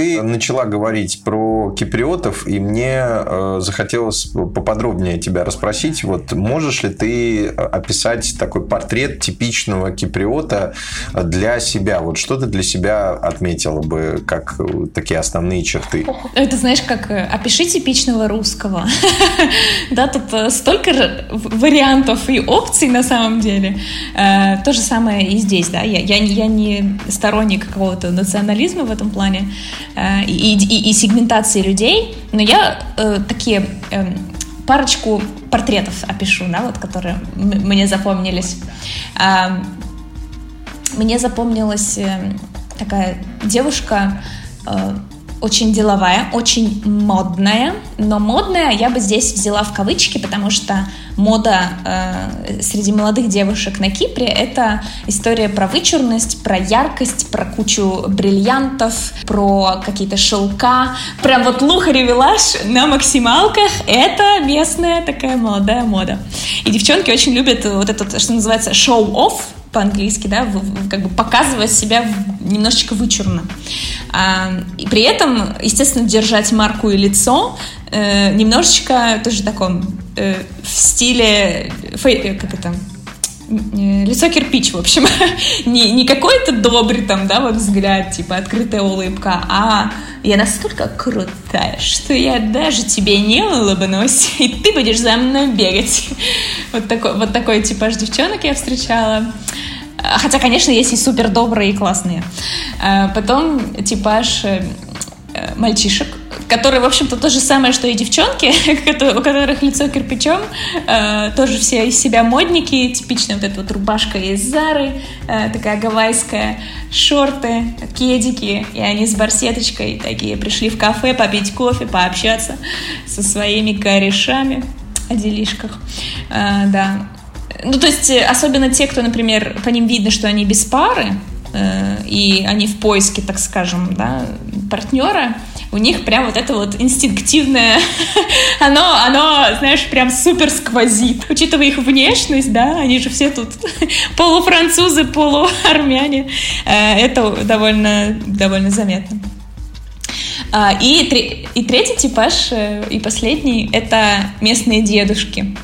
Ты начала говорить про киприотов, и мне э, захотелось поподробнее тебя расспросить. Вот можешь ли ты описать такой портрет типичного киприота для себя? Вот что ты для себя отметила бы как такие основные черты? Это знаешь, как э, опиши типичного русского. Да, тут э, столько вариантов и опций на самом деле. Э, то же самое и здесь, да. Я не сторонник какого-то национализма в этом плане и, и, и сегментации людей, но я такие эм, парочку портретов опишу, да, вот, которые мне запомнились. Мне запомнилась такая девушка, очень деловая, очень модная, но модная я бы здесь взяла в кавычки, потому что мода э, среди молодых девушек на Кипре — это история про вычурность, про яркость, про кучу бриллиантов, про какие-то шелка, про вот лухарь-вилаж на максималках. Это местная такая молодая мода. И девчонки очень любят вот это, что называется, show-off, по-английски, да, как бы показывать себя немножечко вычурно. А, и при этом, естественно, держать марку и лицо э, немножечко тоже таком э, в стиле, фей, как это, э, лицо кирпич, в общем. не, не какой-то добрый там, да, вот взгляд, типа открытая улыбка, а я настолько крутая, что я даже тебе не улыбнусь, и ты будешь за мной бегать. вот, такой, вот такой типаж девчонок я встречала. Хотя, конечно, есть и супер добрые и классные. А, потом типаж э, мальчишек, которые, в общем-то, то же самое, что и девчонки, у которых лицо кирпичом, э, тоже все из себя модники, типичная вот эта вот рубашка из Зары, э, такая гавайская, шорты, кедики, и они с барсеточкой такие пришли в кафе попить кофе, пообщаться со своими корешами о делишках, да. Ну, то есть, э, особенно те, кто, например, по ним видно, что они без пары, э, и они в поиске, так скажем, да, партнера, у них прям вот это вот инстинктивное, оно, оно, знаешь, прям супер сквозит. Учитывая их внешность, да, они же все тут полуфранцузы, полуармяне, э, это довольно, довольно заметно. А, и, и третий типаж, э, и последний, это местные дедушки.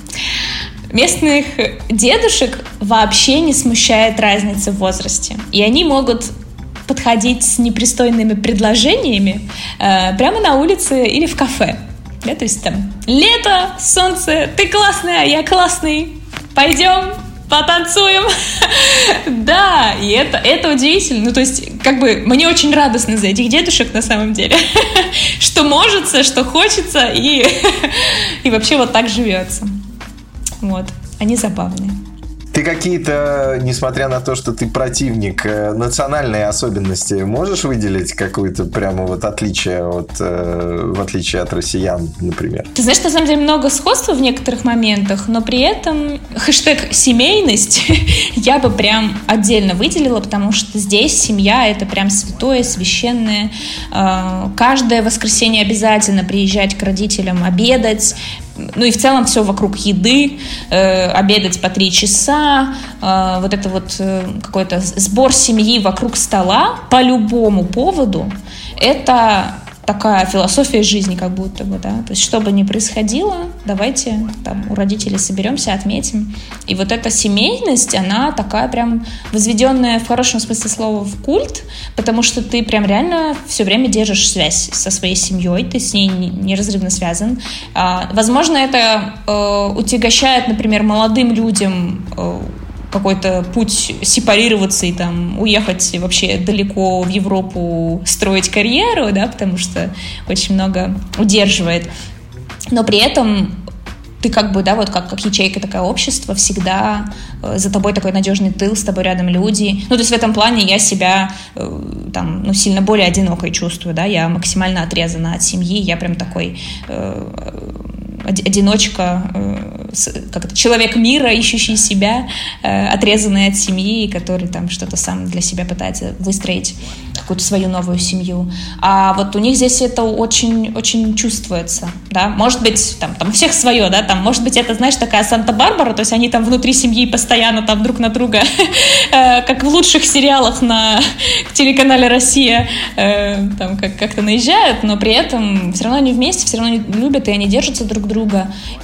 Местных дедушек вообще не смущает разница в возрасте. И они могут подходить с непристойными предложениями э, прямо на улице или в кафе. Да, то есть там лето, солнце, ты классная, я классный, пойдем, потанцуем. да, и это, это удивительно. Ну, то есть, как бы, мне очень радостно за этих дедушек на самом деле. что может, что хочется, и, и вообще вот так живется. Вот. Они забавные. Ты какие-то, несмотря на то, что ты противник, э, национальные особенности можешь выделить какую-то прямо вот отличие от, э, в отличие от россиян, например? Ты знаешь, на самом деле много сходства в некоторых моментах, но при этом хэштег «семейность» я бы прям отдельно выделила, потому что здесь семья — это прям святое, священное. Э, каждое воскресенье обязательно приезжать к родителям обедать, ну и в целом все вокруг еды, э, обедать по три часа, э, вот это вот э, какой-то сбор семьи вокруг стола по любому поводу, это такая философия жизни как будто бы, да, то есть что бы ни происходило, давайте там у родителей соберемся, отметим. И вот эта семейность, она такая прям возведенная в хорошем смысле слова в культ, потому что ты прям реально все время держишь связь со своей семьей, ты с ней неразрывно связан. А, возможно, это э, утягощает, например, молодым людям э, какой-то путь сепарироваться и там уехать вообще далеко в Европу строить карьеру, да, потому что очень много удерживает. Но при этом ты как бы, да, вот как, как ячейка такое общество, всегда э, за тобой такой надежный тыл, с тобой рядом люди. Ну, то есть в этом плане я себя э, там, ну, сильно более одинокой чувствую, да, я максимально отрезана от семьи, я прям такой э, одиночка, э, как это, человек мира, ищущий себя, э, отрезанный от семьи, который там что-то сам для себя пытается выстроить, какую-то свою новую семью. А вот у них здесь это очень, очень чувствуется, да. Может быть, там, там всех свое, да, там, может быть, это, знаешь, такая Санта-Барбара, то есть они там внутри семьи постоянно там друг на друга, э, как в лучших сериалах на телеканале «Россия», там как-то наезжают, но при этом все равно они вместе, все равно любят, и они держатся друг друга,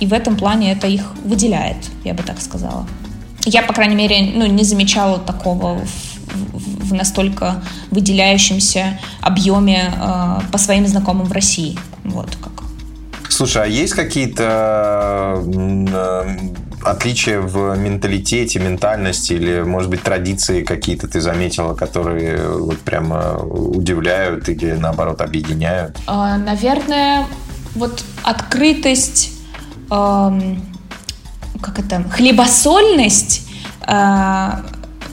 и в этом плане это их выделяет, я бы так сказала. Я, по крайней мере, ну, не замечала такого в, в настолько выделяющемся объеме э, по своим знакомым в России. Вот как. Слушай, а есть какие-то э, отличия в менталитете, ментальности или, может быть, традиции какие-то ты заметила, которые вот прямо удивляют или, наоборот, объединяют? Э, наверное, вот открытость, э, как это, хлебосольность, э,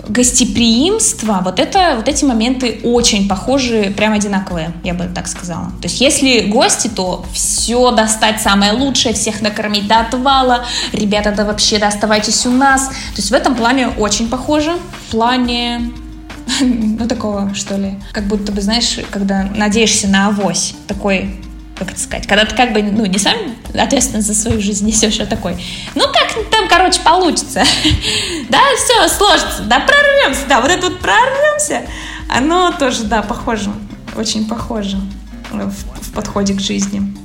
гостеприимство, вот это, вот эти моменты очень похожи, прям одинаковые, я бы так сказала. То есть если гости, то все достать самое лучшее, всех накормить до отвала, ребята, да вообще, да оставайтесь у нас. То есть в этом плане очень похоже. В плане ну, такого, что ли. Как будто бы, знаешь, когда надеешься на авось, такой как это сказать, когда ты как бы, ну, не сам ответственность за свою жизнь несешь, а такой, ну, как там, короче, получится. да, все, сложится, да, прорвемся, да, вот это вот прорвемся, оно тоже, да, похоже, очень похоже в, в подходе к жизни.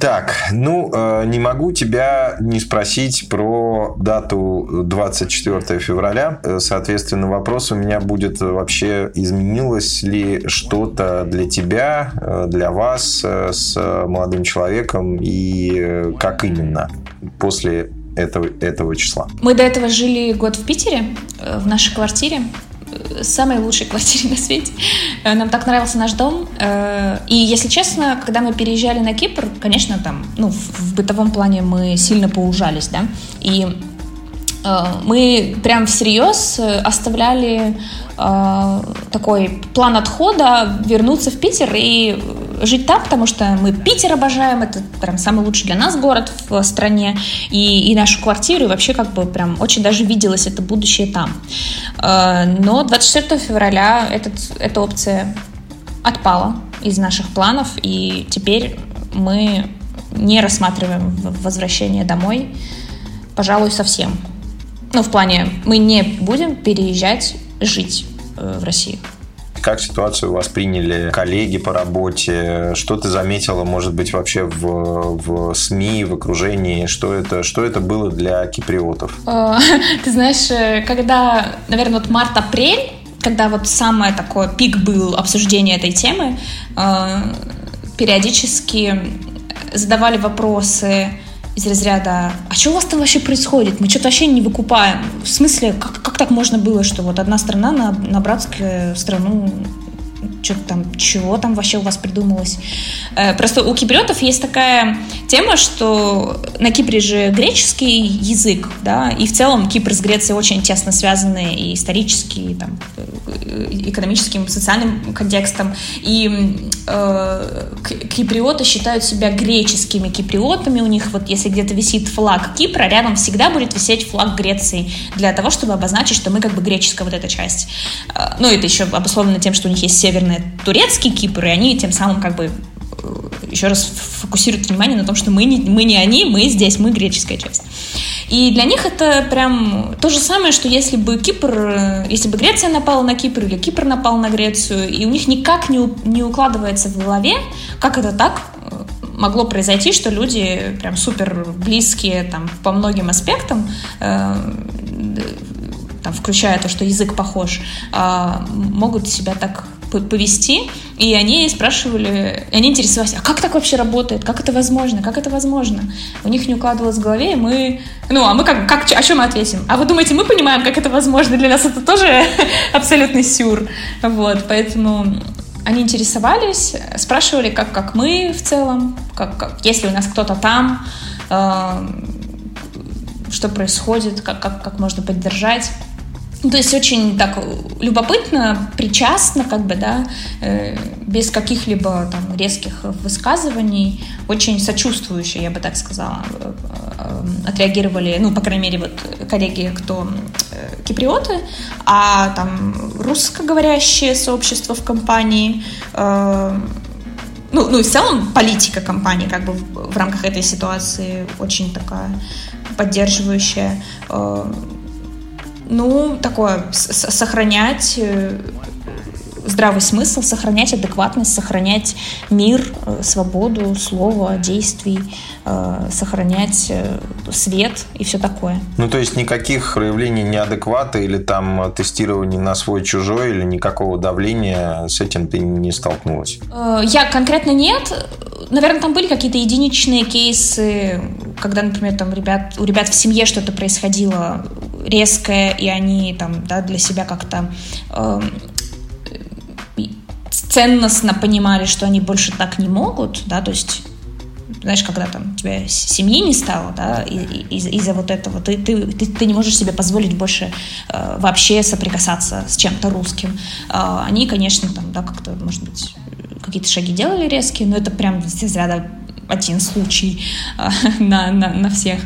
Так, ну, э, не могу тебя не спросить про дату 24 февраля. Э, соответственно, вопрос у меня будет вообще, изменилось ли что-то для тебя, э, для вас с молодым человеком и как именно после этого, этого числа? Мы до этого жили год в Питере, в нашей квартире самой лучшей квартире на свете. Э, нам так нравился наш дом. Э, и, если честно, когда мы переезжали на Кипр, конечно, там, ну, в бытовом плане мы сильно поужались, да, и э, мы прям всерьез оставляли такой план отхода, вернуться в Питер и жить там, потому что мы Питер обожаем, это прям самый лучший для нас город в стране, и, и нашу квартиру, и вообще как бы прям очень даже виделось это будущее там. Э, но 24 февраля этот, эта опция отпала из наших планов, и теперь мы не рассматриваем возвращение домой, пожалуй, совсем. Ну, в плане, мы не будем переезжать жить э, в Россию. Как ситуацию восприняли коллеги по работе? Что ты заметила, может быть, вообще в, в СМИ, в окружении? Что это, что это было для киприотов? Э, ты знаешь, э, когда, наверное, вот март-апрель, когда вот самое такое пик был обсуждения этой темы, э, периодически задавали вопросы, из разряда, а что у вас там вообще происходит? Мы что-то вообще не выкупаем. В смысле, как, как так можно было, что вот одна страна на, на братскую страну что-то там, чего там вообще у вас придумалось. Э, просто у киприотов есть такая тема, что на Кипре же греческий язык, да, и в целом Кипр с Грецией очень тесно связаны и исторически, и, там, э, экономическим, социальным контекстом. И э, киприоты считают себя греческими киприотами. У них вот если где-то висит флаг Кипра, рядом всегда будет висеть флаг Греции для того, чтобы обозначить, что мы как бы греческая вот эта часть. Э, ну, это еще обусловлено тем, что у них есть северный турецкий Кипр, и они тем самым как бы э, еще раз фокусируют внимание на том, что мы не, мы не они, мы здесь, мы греческая часть. И для них это прям то же самое, что если бы Кипр, э, если бы Греция напала на Кипр или Кипр напал на Грецию, и у них никак не, не укладывается в голове, как это так э, могло произойти, что люди прям супер близкие там по многим аспектам, э, там, включая то, что язык похож, э, могут себя так повести, и они спрашивали, они интересовались, а как так вообще работает, как это возможно, как это возможно? У них не укладывалось в голове, и мы, ну, а мы как, как о чем мы ответим? А вы думаете, мы понимаем, как это возможно? Для нас это тоже абсолютный сюр, вот, поэтому они интересовались, спрашивали, как, как мы в целом, как, как, если у нас кто-то там, э, что происходит, как, как, как можно поддержать. То есть очень так любопытно, причастно, как бы, да, э, без каких-либо там резких высказываний, очень сочувствующие, я бы так сказала, э, э, отреагировали, ну, по крайней мере, вот коллеги, кто киприоты, а там русскоговорящее сообщество в компании, ну, ну и в целом политика компании как бы в, в рамках этой ситуации очень такая поддерживающая ну, такое, сохранять э, здравый смысл, сохранять адекватность, сохранять мир, э, свободу слова, действий, э, сохранять свет и все такое. Ну, то есть никаких проявлений неадеквата или там тестирования на свой-чужой или никакого давления с этим ты не столкнулась? Я конкретно нет. Наверное, там были какие-то единичные кейсы, когда, например, там ребят, у ребят в семье что-то происходило резкое, и они там, да, для себя как-то э, ценностно понимали, что они больше так не могут, да, то есть знаешь, когда там у тебя семьи не стало, да, из- из-за вот этого, ты, ты, ты, ты не можешь себе позволить больше э, вообще соприкасаться с чем-то русским. Э, они, конечно, там, да, как-то, может быть, какие-то шаги делали резкие, но это прям из разряда один случай а, на, на, на всех.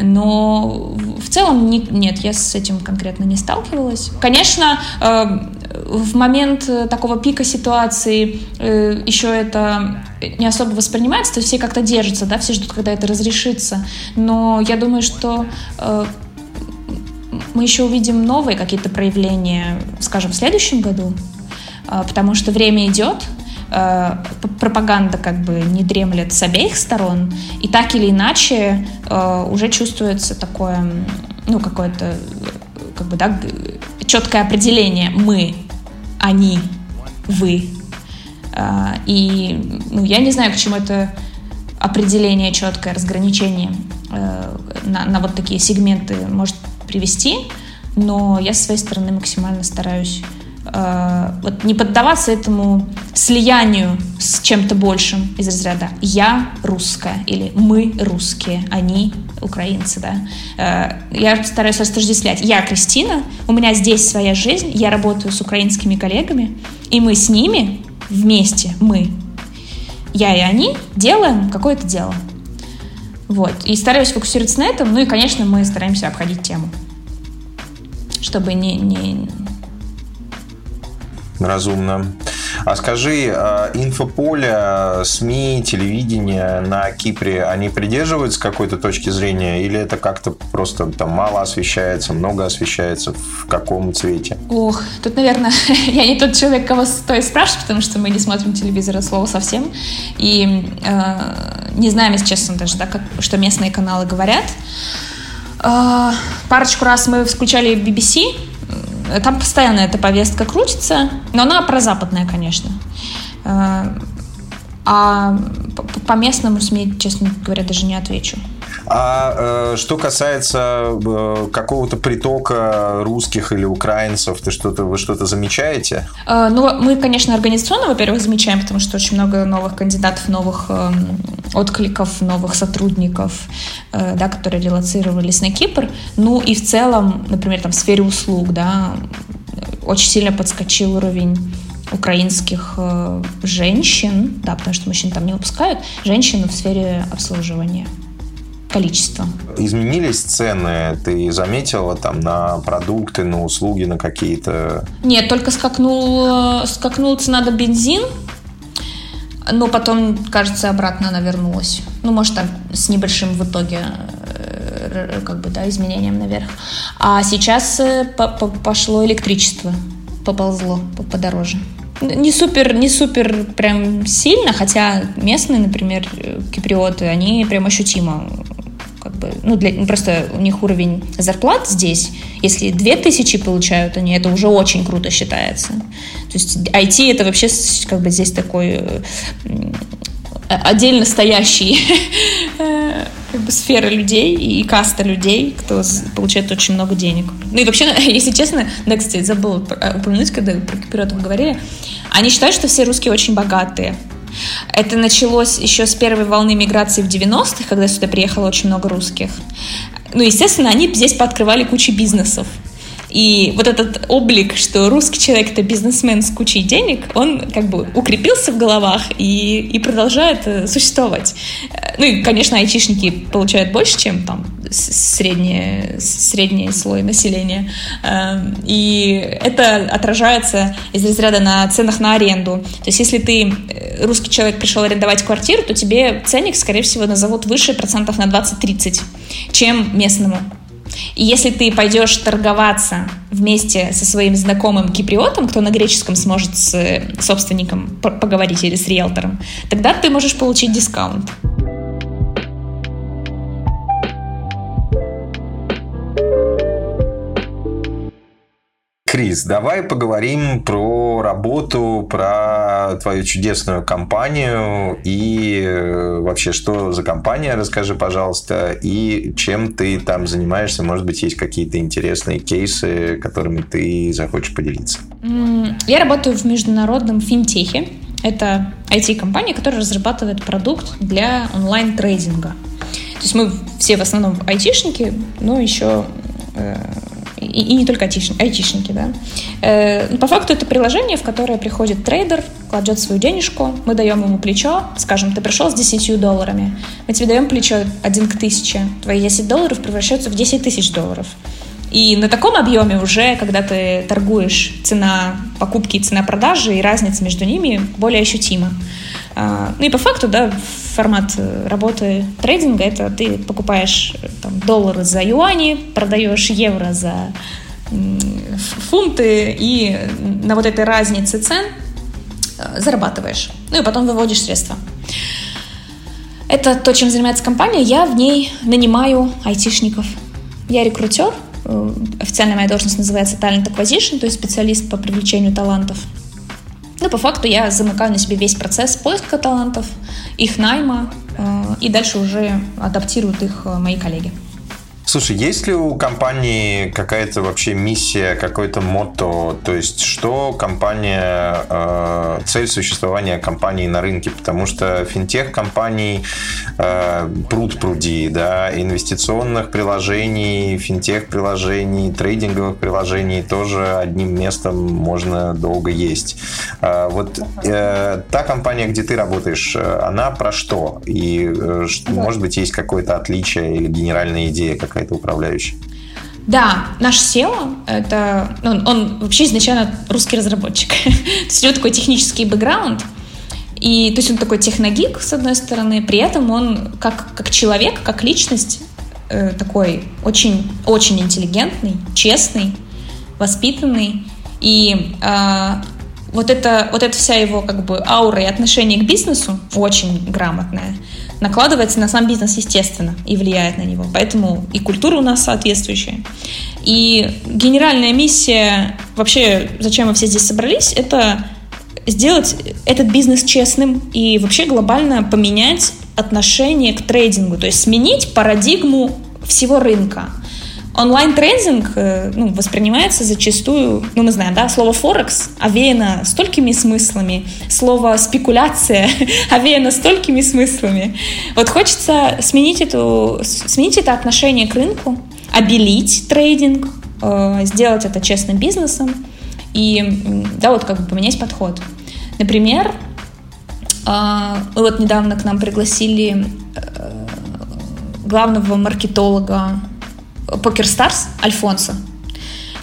Но в целом не, нет, я с этим конкретно не сталкивалась. Конечно, э, в момент такого пика ситуации э, еще это не особо воспринимается, то есть все как-то держатся, да, все ждут, когда это разрешится. Но я думаю, что э, мы еще увидим новые какие-то проявления, скажем, в следующем году, потому что время идет, э, пропаганда как бы не дремлет с обеих сторон, и так или иначе э, уже чувствуется такое, ну, какое-то, как бы, да, четкое определение «мы», «они», «вы». Э, и, ну, я не знаю, к чему это определение четкое, разграничение э, на, на вот такие сегменты может привести, но я с своей стороны максимально стараюсь вот не поддаваться этому слиянию с чем-то большим из разряда «я русская» или «мы русские», «они украинцы», да. Э, я стараюсь растождествлять. Я Кристина, у меня здесь своя жизнь, я работаю с украинскими коллегами, и мы с ними вместе, мы, я и они, делаем какое-то дело. Вот. И стараюсь фокусироваться на этом. Ну и, конечно, мы стараемся обходить тему. Чтобы не, не, Разумно. А скажи, а, инфополе, СМИ, телевидение на Кипре, они придерживаются какой-то точки зрения или это как-то просто там мало освещается, много освещается, в каком цвете? Ох, тут, наверное, я не тот человек, кого стоит спрашивать, потому что мы не смотрим телевизор от слова совсем. И э, не знаем, если честно, даже, да, как, что местные каналы говорят. Э, парочку раз мы включали BBC, там постоянно эта повестка крутится, но она прозападная, конечно. Э, а по местному СМИ, честно говоря, даже не отвечу. А э, что касается э, какого-то притока русских или украинцев, ты что-то вы что-то замечаете? Э, ну, мы, конечно, организационно, во-первых, замечаем, потому что очень много новых кандидатов, новых э, откликов, новых сотрудников, э, да, которые релацировались на Кипр. Ну и в целом, например, там в сфере услуг, да, очень сильно подскочил уровень украинских э, женщин, да, потому что мужчин там не выпускают, женщин в сфере обслуживания количество. Изменились цены? Ты заметила там на продукты, на услуги, на какие-то? Нет, только скакнул, скакнул цена на бензин, но потом, кажется, обратно она вернулась. Ну, может, там с небольшим в итоге э, как бы, да, изменением наверх. А сейчас э, пошло электричество, поползло подороже. Не супер, не супер прям сильно, хотя местные, например, киприоты, они прям ощутимо бы, ну, для, просто у них уровень зарплат здесь, если 2000 получают они, это уже очень круто считается. То есть IT это вообще как бы здесь такой э, отдельно стоящий э, как бы сфера людей и каста людей, кто получает очень много денег. Ну и вообще, если честно, да, кстати, забыла упомянуть, когда про кипиротов говорили, они считают, что все русские очень богатые. Это началось еще с первой волны миграции в 90-х, когда сюда приехало очень много русских. Ну, естественно, они здесь пооткрывали кучу бизнесов. И вот этот облик, что русский человек это бизнесмен с кучей денег, он как бы укрепился в головах и, и продолжает э, существовать. Ну и, конечно, айтишники получают больше, чем там средний, средний слой населения. Эм, и это отражается из разряда на ценах на аренду. То есть если ты, э, русский человек, пришел арендовать квартиру, то тебе ценник, скорее всего, назовут выше процентов на 20-30, чем местному. И если ты пойдешь торговаться вместе со своим знакомым киприотом, кто на греческом сможет с собственником поговорить или с риэлтором, тогда ты можешь получить дискаунт. Крис, давай поговорим про работу, про твою чудесную компанию и э, вообще, что за компания, расскажи, пожалуйста, и чем ты там занимаешься. Может быть, есть какие-то интересные кейсы, которыми ты захочешь поделиться. Я работаю в международном финтехе. Это IT-компания, которая разрабатывает продукт для онлайн-трейдинга. То есть мы все в основном айтишники, но еще э, и, и не только айтишники, айтишники да. Э, по факту это приложение, в которое приходит трейдер, кладет свою денежку, мы даем ему плечо, скажем, ты пришел с 10 долларами, мы тебе даем плечо 1 к 1000, твои 10 долларов превращаются в 10 тысяч долларов. И на таком объеме уже, когда ты торгуешь, цена покупки и цена продажи, и разница между ними более ощутима. А, ну и по факту, да, формат э, работы трейдинга это ты покупаешь э, там, доллары за юани, продаешь евро за фунты и на вот этой разнице цен э, зарабатываешь. Ну и потом выводишь средства. Это то, чем занимается компания. Я в ней нанимаю айтишников. Я рекрутер. Официальная моя должность называется Talent Acquisition, то есть специалист по привлечению талантов. Но по факту я замыкаю на себе весь процесс поиска талантов, их найма, э, и дальше уже адаптируют их э, мои коллеги. Слушай, есть ли у компании какая-то вообще миссия, какое-то мотто? То есть, что компания, э, цель существования компании на рынке? Потому что финтех-компаний э, пруд пруди, да, инвестиционных приложений, финтех-приложений, трейдинговых приложений тоже одним местом можно долго есть. Э, вот э, та компания, где ты работаешь, э, она про что? И, э, может быть, есть какое-то отличие или генеральная идея какая какая-то управляющая. Да, наш SEO, это, ну, он вообще изначально русский разработчик. то есть у него такой технический бэкграунд, и, то есть он такой техногик, с одной стороны, при этом он как, как человек, как личность э, такой очень, очень интеллигентный, честный, воспитанный. И э, вот, это, вот эта вся его как бы аура и отношение к бизнесу очень грамотная накладывается на сам бизнес, естественно, и влияет на него. Поэтому и культура у нас соответствующая. И генеральная миссия, вообще, зачем мы все здесь собрались, это сделать этот бизнес честным и вообще глобально поменять отношение к трейдингу, то есть сменить парадигму всего рынка онлайн-трейдинг э, ну, воспринимается зачастую, ну, мы знаем, да, слово «форекс» овеяно столькими смыслами, слово «спекуляция» овеяно столькими смыслами. Вот хочется сменить, эту, сменить это отношение к рынку, обелить трейдинг, э, сделать это честным бизнесом и, да, вот как бы поменять подход. Например, э, вот недавно к нам пригласили главного маркетолога PokerStars Альфонсо.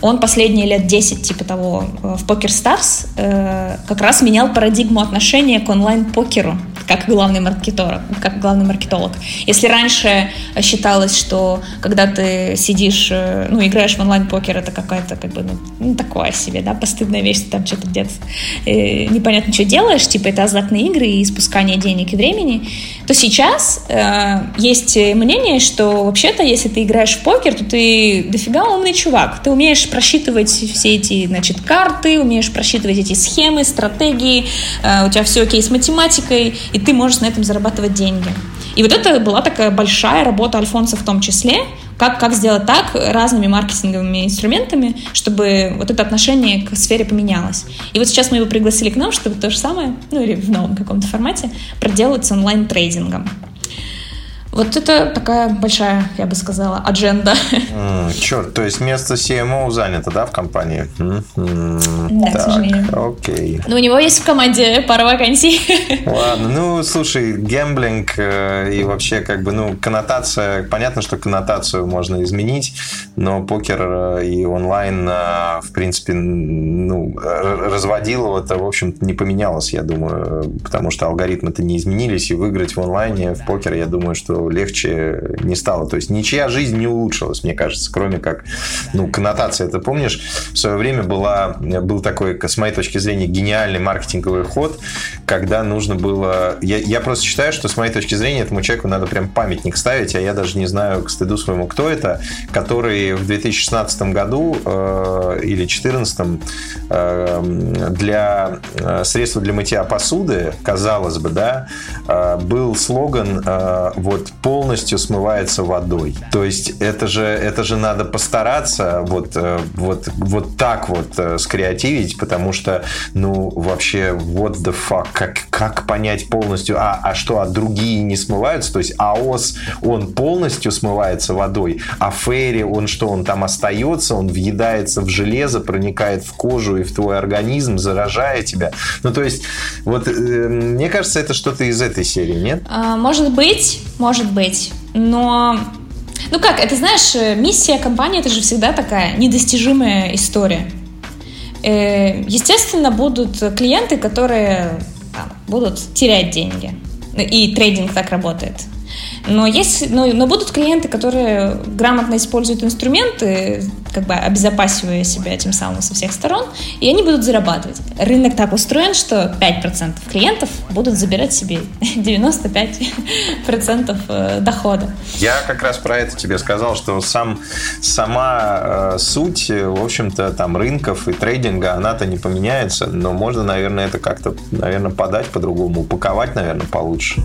Он последние лет 10, типа того, в PokerStars э, как раз менял парадигму отношения к онлайн-покеру как главный маркетолог, как главный маркетолог. Если раньше считалось, что когда ты сидишь, э, ну, играешь в онлайн-покер, это какая-то, как бы, ну, ну такое себе, да, постыдная вещь, ты там что-то где-то э, непонятно что делаешь, типа это азартные игры и спускание денег и времени, то сейчас э, есть мнение, что вообще-то, если ты играешь в покер, то ты дофига умный чувак. Ты умеешь просчитывать все эти, значит, карты, умеешь просчитывать эти схемы, стратегии, э, у тебя все окей с математикой, и ты можешь на этом зарабатывать деньги. И вот это была такая большая работа Альфонса в том числе, как, как сделать так разными маркетинговыми инструментами, чтобы вот это отношение к сфере поменялось. И вот сейчас мы его пригласили к нам, чтобы то же самое, ну или в новом каком-то формате, проделать с онлайн-трейдингом. Вот это такая большая, я бы сказала, адженда. Mm, черт, то есть место CMO занято, да, в компании? Mm-hmm. Да, так, к сожалению. Окей. Но у него есть в команде пара вакансий. Ладно, ну, слушай, гэмблинг э, и вообще, как бы, ну, коннотация, понятно, что коннотацию можно изменить, но покер э, и онлайн, э, в принципе, ну, разводил это, в общем не поменялось, я думаю, потому что алгоритмы-то не изменились, и выиграть в онлайне в покер, я думаю, что легче не стало. То есть ничья жизнь не улучшилась, мне кажется, кроме как, ну, коннотация. Ты помнишь, в свое время была, был такой, с моей точки зрения, гениальный маркетинговый ход, когда нужно было... Я, я просто считаю, что с моей точки зрения этому человеку надо прям памятник ставить, а я даже не знаю к стыду своему, кто это, который в 2016 году э, или 2014 э, для э, средства для мытья посуды, казалось бы, да, э, был слоган э, вот полностью смывается водой. То есть это же, это же надо постараться вот, вот, вот так вот скреативить, потому что, ну, вообще, what the fuck, как, как понять полностью, а, а что, а другие не смываются? То есть АОС, он полностью смывается водой, а Ферри, он что, он там остается, он въедается в железо, проникает в кожу и в твой организм, заражая тебя. Ну, то есть, вот, э, мне кажется, это что-то из этой серии, нет? А, может быть, может быть. Но ну как, это знаешь, э, миссия компании это же всегда такая недостижимая история. Э, естественно, будут клиенты, которые там, будут терять деньги. И трейдинг так работает. Но, есть, но, но будут клиенты, которые грамотно используют инструменты, как бы обезопасивая себя тем самым со всех сторон, и они будут зарабатывать. Рынок так устроен, что 5% клиентов будут забирать себе 95% э, дохода. Я как раз про это тебе сказал, что сам, сама э, суть, в общем-то, там рынков и трейдинга, она-то не поменяется, но можно, наверное, это как-то, наверное, подать по-другому, упаковать, наверное, получше.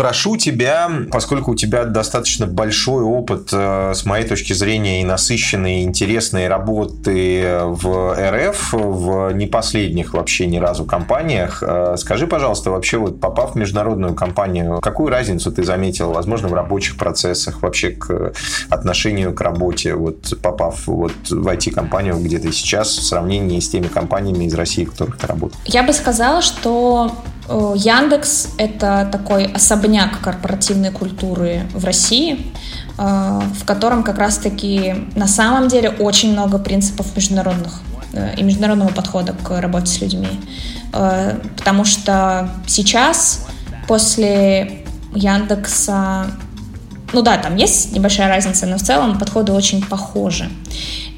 Спрошу тебя, поскольку у тебя достаточно большой опыт, э, с моей точки зрения, и насыщенные, интересные работы в РФ, в не последних вообще ни разу компаниях. Э, скажи, пожалуйста, вообще вот попав в международную компанию, какую разницу ты заметил, возможно, в рабочих процессах, вообще к отношению к работе, вот попав вот в IT-компанию, где ты сейчас, в сравнении с теми компаниями из России, в которых ты работаешь? Я бы сказала, что Яндекс — это такой особняк корпоративной культуры в России, э, в котором как раз-таки на самом деле очень много принципов международных э, и международного подхода к работе с людьми. Потому что сейчас после Яндекса ну да, там есть небольшая разница, но в целом подходы очень похожи.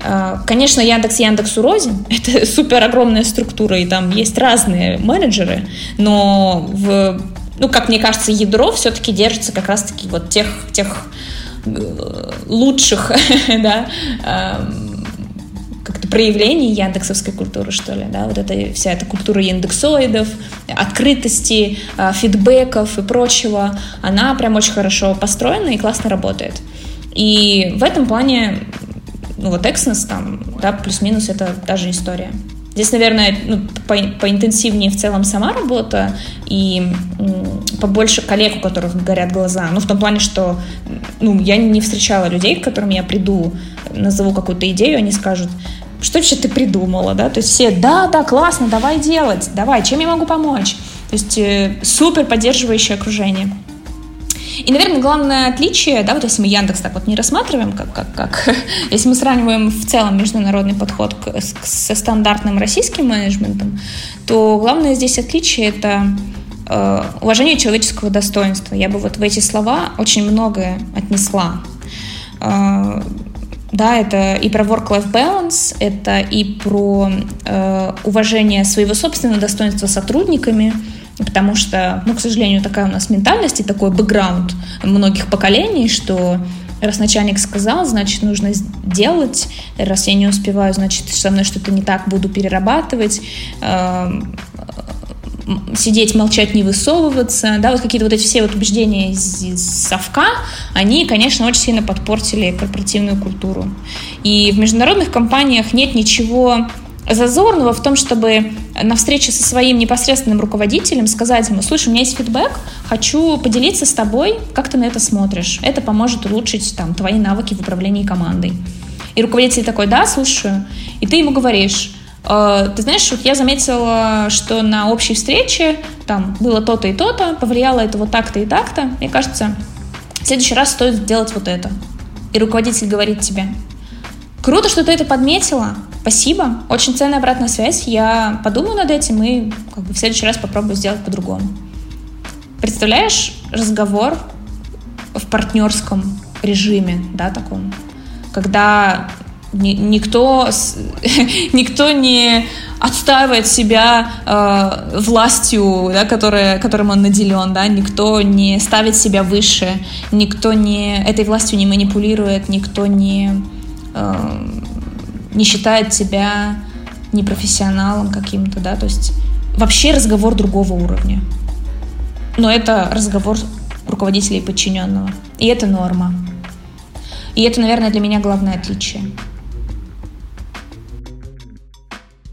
Э, конечно, Яндекс Яндексу рознь. Это супер огромная структура, и там есть разные менеджеры, но в, ну, как мне кажется, ядро все-таки держится как раз-таки вот тех, тех э, лучших, да, эм, как-то проявлений яндексовской культуры, что ли, да, вот эта вся эта культура индексоидов, открытости, э, фидбэков и прочего, она прям очень хорошо построена и классно работает. И в этом плане ну вот Exynos там, да, плюс-минус это та же история. Здесь, наверное, ну, по, поинтенсивнее в целом сама работа и побольше коллег, у которых горят глаза. Ну, в том плане, что ну, я не встречала людей, к которым я приду, назову какую-то идею, они скажут, что вообще ты придумала, да? То есть все, да, да, классно, давай делать, давай, чем я могу помочь? То есть э, супер поддерживающее окружение. И, наверное, главное отличие, да, вот если мы Яндекс так вот не рассматриваем, как, как, как если мы сравниваем в целом международный подход к, к, со стандартным российским менеджментом, то главное здесь отличие это э, уважение человеческого достоинства. Я бы вот в эти слова очень многое отнесла. Э, да, это и про work-life balance, это и про э, уважение своего собственного достоинства сотрудниками, потому что, ну, к сожалению, такая у нас ментальность и такой бэкграунд многих поколений, что раз начальник сказал, значит, нужно делать, раз я не успеваю, значит, со мной что-то не так, буду перерабатывать, эм, сидеть, молчать, не высовываться, да, вот какие-то вот эти все вот убеждения из, из совка, они, конечно, очень сильно подпортили корпоративную культуру. И в международных компаниях нет ничего зазорного в том, чтобы на встрече со своим непосредственным руководителем сказать ему, слушай, у меня есть фидбэк, хочу поделиться с тобой, как ты на это смотришь. Это поможет улучшить там, твои навыки в управлении командой. И руководитель такой, да, слушаю. И ты ему говоришь, э, ты знаешь, вот я заметила, что на общей встрече там было то-то и то-то, повлияло это вот так-то и так-то. Мне кажется, в следующий раз стоит делать вот это. И руководитель говорит тебе, круто, что ты это подметила, спасибо, очень ценная обратная связь, я подумаю над этим и как бы, в следующий раз попробую сделать по-другому. Представляешь разговор в партнерском режиме, да, таком, когда никто, никто не отстаивает себя э, властью, да, которая, которым он наделен, да, никто не ставит себя выше, никто не этой властью не манипулирует, никто не, э, не считает себя непрофессионалом каким-то, да, то есть вообще разговор другого уровня. Но это разговор руководителя и подчиненного. И это норма. И это, наверное, для меня главное отличие.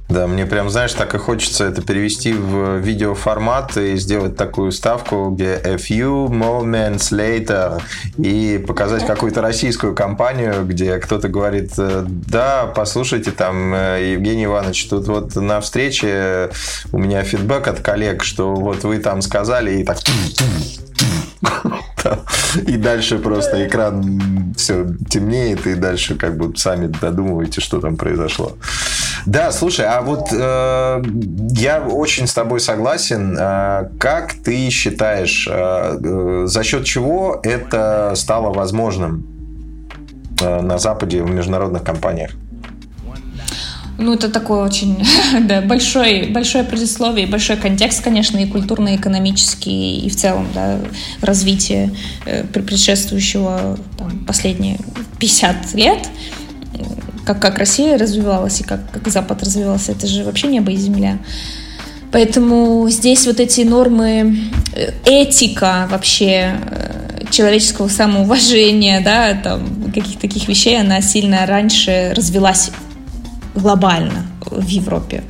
Да, мне прям, знаешь, так и хочется это перевести в видеоформат и сделать такую ставку, где a few moments later и показать какую-то российскую компанию, где кто-то говорит, э, да, послушайте, там, э, Евгений Иванович, тут вот на встрече у меня фидбэк от коллег, что вот вы там сказали, и так и дальше просто экран все темнеет, и дальше как бы сами додумываете, что там произошло. Да, слушай, а вот э, я очень с тобой согласен. Э, как ты считаешь, э, э, за счет чего это стало возможным э, на Западе в международных компаниях? Ну, это такое очень да, большой, большое предисловие, большой контекст, конечно, и культурно-экономический, и в целом да, развитие э, предшествующего там, последние 50 лет как, как Россия развивалась и как, как Запад развивался, это же вообще небо и земля. Поэтому здесь вот эти нормы, э, этика вообще э, человеческого самоуважения, да, там, каких-то таких вещей, она сильно раньше развилась глобально в Европе.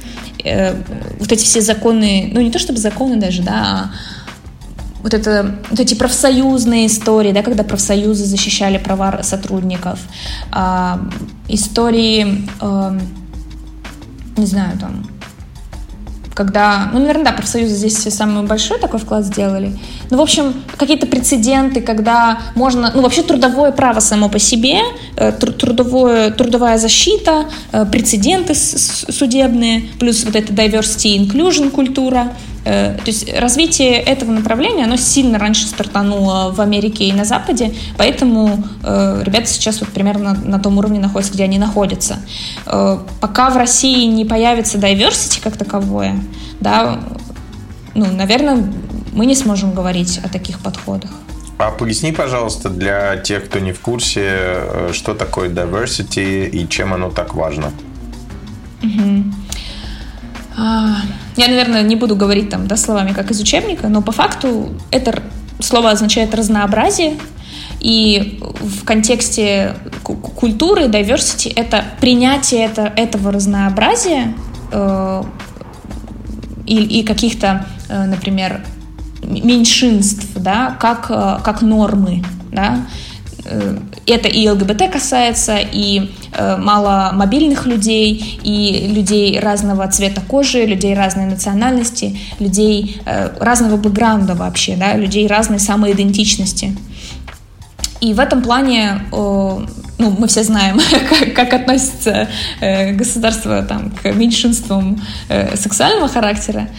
Э, вот эти все законы, ну не то чтобы законы даже, да, а вот, это, вот эти профсоюзные истории, да, когда профсоюзы защищали права сотрудников, э, истории, э, не знаю, там, когда, ну, наверное, да, профсоюзы здесь самый большой такой вклад сделали. Ну, в общем, какие-то прецеденты, когда можно, ну, вообще трудовое право само по себе, э, трудовое, трудовая защита, э, прецеденты судебные, плюс вот эта diversity inclusion культура, то есть развитие этого направления, оно сильно раньше стартануло в Америке и на Западе, поэтому э, ребята сейчас вот примерно на, на том уровне находятся, где они находятся. Э, пока в России не появится diversity как таковое, да, ну, наверное, мы не сможем говорить о таких подходах. А поясни, пожалуйста, для тех, кто не в курсе, э, что такое diversity и чем оно так важно. Угу. А, я, наверное, не буду говорить там да, словами, как из учебника, но по факту это слово означает разнообразие, и в контексте культуры, diversity, это принятие это, этого разнообразия э, и, и каких-то, э, например, меньшинств, да, как, э, как нормы, да, Э, это и ЛГБТ касается, и э, маломобильных людей, и людей разного цвета кожи, людей разной национальности, людей э, разного бэкграунда вообще, да, людей разной самоидентичности. И в этом плане, ну, мы все знаем, как, как относится государство там, к меньшинствам сексуального характера.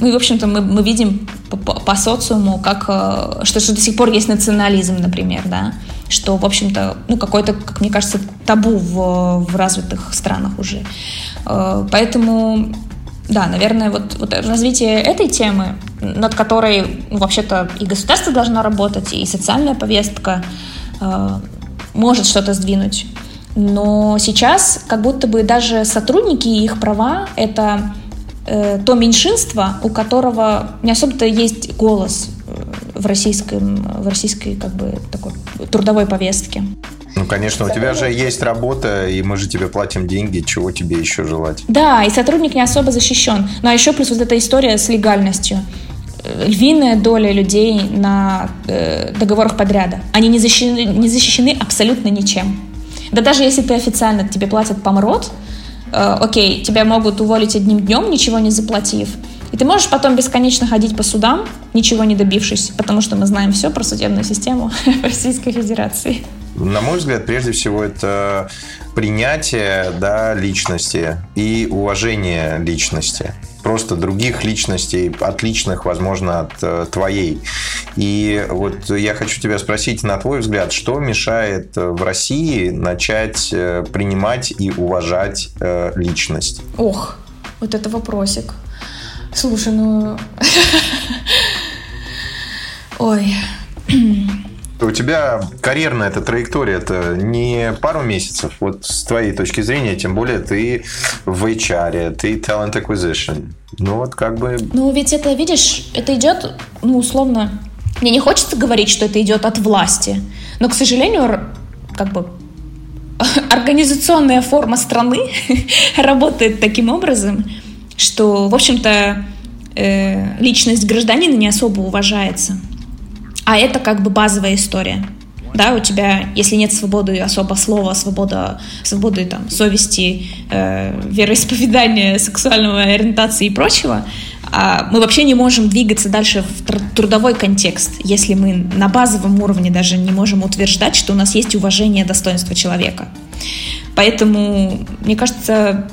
Ну и, в общем-то, мы, мы видим по, по социуму, как, э, что, что до сих пор есть национализм, например, да, что, в общем-то, ну, какой-то, как мне кажется, табу в, в развитых странах уже. Э, поэтому, да, наверное, вот, вот развитие этой темы, над которой, ну, вообще-то, и государство должно работать, и социальная повестка э, может что-то сдвинуть. Но сейчас как будто бы даже сотрудники и их права — это э, то меньшинство, у которого не особо-то есть голос в, российском, в российской как бы такой трудовой повестке. Ну, конечно, у тебя же есть работа, и мы же тебе платим деньги, чего тебе еще желать? Да, и сотрудник не особо защищен. Ну, а еще плюс вот эта история с легальностью. Львиная доля людей на э, договорах подряда. Они не защищены, не защищены абсолютно ничем. Да даже если ты официально тебе платят помрот, э, окей, тебя могут уволить одним днем, ничего не заплатив. И ты можешь потом бесконечно ходить по судам, ничего не добившись, потому что мы знаем все про судебную систему Российской Федерации. На мой взгляд, прежде всего, это принятие да, личности и уважение личности. Просто других личностей, отличных, возможно, от э, твоей. И вот я хочу тебя спросить, на твой взгляд, что мешает э, в России начать э, принимать и уважать э, личность? Ох, вот это вопросик. Слушай, ну... Ой. У тебя карьерная эта траектория, это не пару месяцев. Вот с твоей точки зрения, тем более ты в HR, ты talent acquisition. Ну вот как бы... Ну ведь это, видишь, это идет, ну условно, мне не хочется говорить, что это идет от власти, но, к сожалению, как бы организационная форма страны работает таким образом, что, в общем-то, э, личность гражданина не особо уважается. А это как бы базовая история. Да, у тебя, если нет свободы особо слова, свобода, свободы там, совести, э, вероисповедания, сексуального ориентации и прочего, э, мы вообще не можем двигаться дальше в трудовой контекст, если мы на базовом уровне даже не можем утверждать, что у нас есть уважение достоинства человека. Поэтому, мне кажется,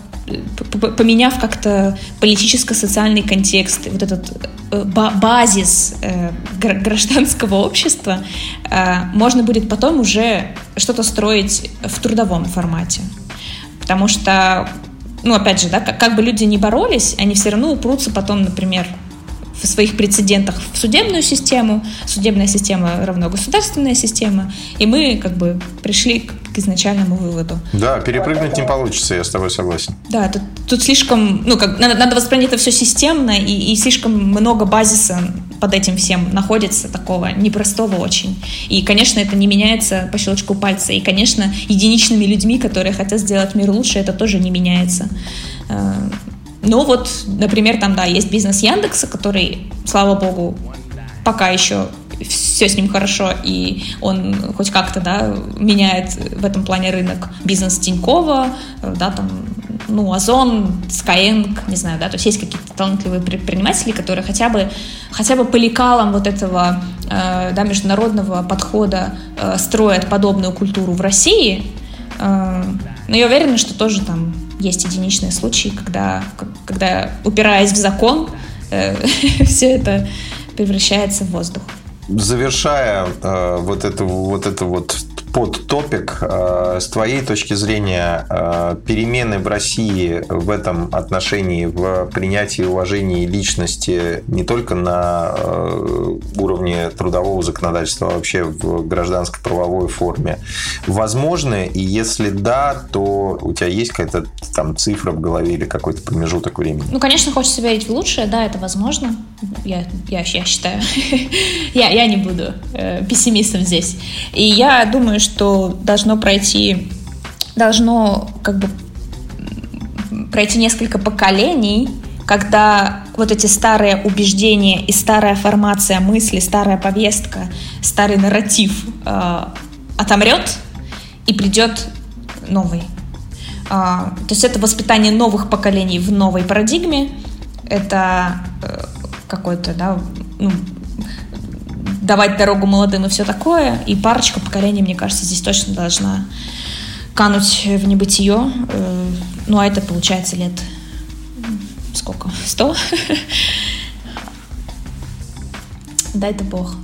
поменяв как-то политическо-социальный контекст, вот этот э, базис э, гражданского общества, э, можно будет потом уже что-то строить в трудовом формате. Потому что, ну, опять же, да, как, бы люди не боролись, они все равно упрутся потом, например, в своих прецедентах в судебную систему, судебная система равно государственная система, и мы как бы пришли к, к изначальному выводу. Да, перепрыгнуть не получится, я с тобой согласен. Да, тут, тут слишком, ну, как, надо, надо воспринять это все системно, и, и слишком много базиса под этим всем находится, такого непростого очень. И, конечно, это не меняется по щелчку пальца, и, конечно, единичными людьми, которые хотят сделать мир лучше, это тоже не меняется э, но вот, например, там, да, есть бизнес Яндекса, который, слава богу, пока еще все с ним хорошо, и он хоть как-то, да, меняет в этом плане рынок бизнес Тинькова, да, там, ну, Озон, Skyeng, не знаю, да, то есть есть какие-то талантливые предприниматели, которые хотя бы, хотя бы по лекалам вот этого, э, да, международного подхода э, строят подобную культуру в России, э, но я уверена, что тоже там есть единичные случаи, когда, когда упираясь в закон, э, все это превращается в воздух. Завершая э, вот это вот это вот подтопик. Э, с твоей точки зрения, э, перемены в России в этом отношении, в принятии и уважении личности не только на э, уровне трудового законодательства, а вообще в гражданской правовой форме, возможны? И если да, то у тебя есть какая-то там цифра в голове или какой-то промежуток времени? Ну, конечно, хочется верить в лучшее, да, это возможно. Я, я, я считаю. я, я не буду пессимистом здесь. И я думаю, что должно пройти, должно как бы пройти несколько поколений, когда вот эти старые убеждения и старая формация мысли, старая повестка, старый нарратив э, отомрет и придет новый. Э, то есть это воспитание новых поколений в новой парадигме, это э, какой-то, да, ну, давать дорогу молодым и все такое. И парочка поколений, мне кажется, здесь точно должна кануть в небытие. Э, ну, а это получается лет сколько? Сто? Дай-то Бог.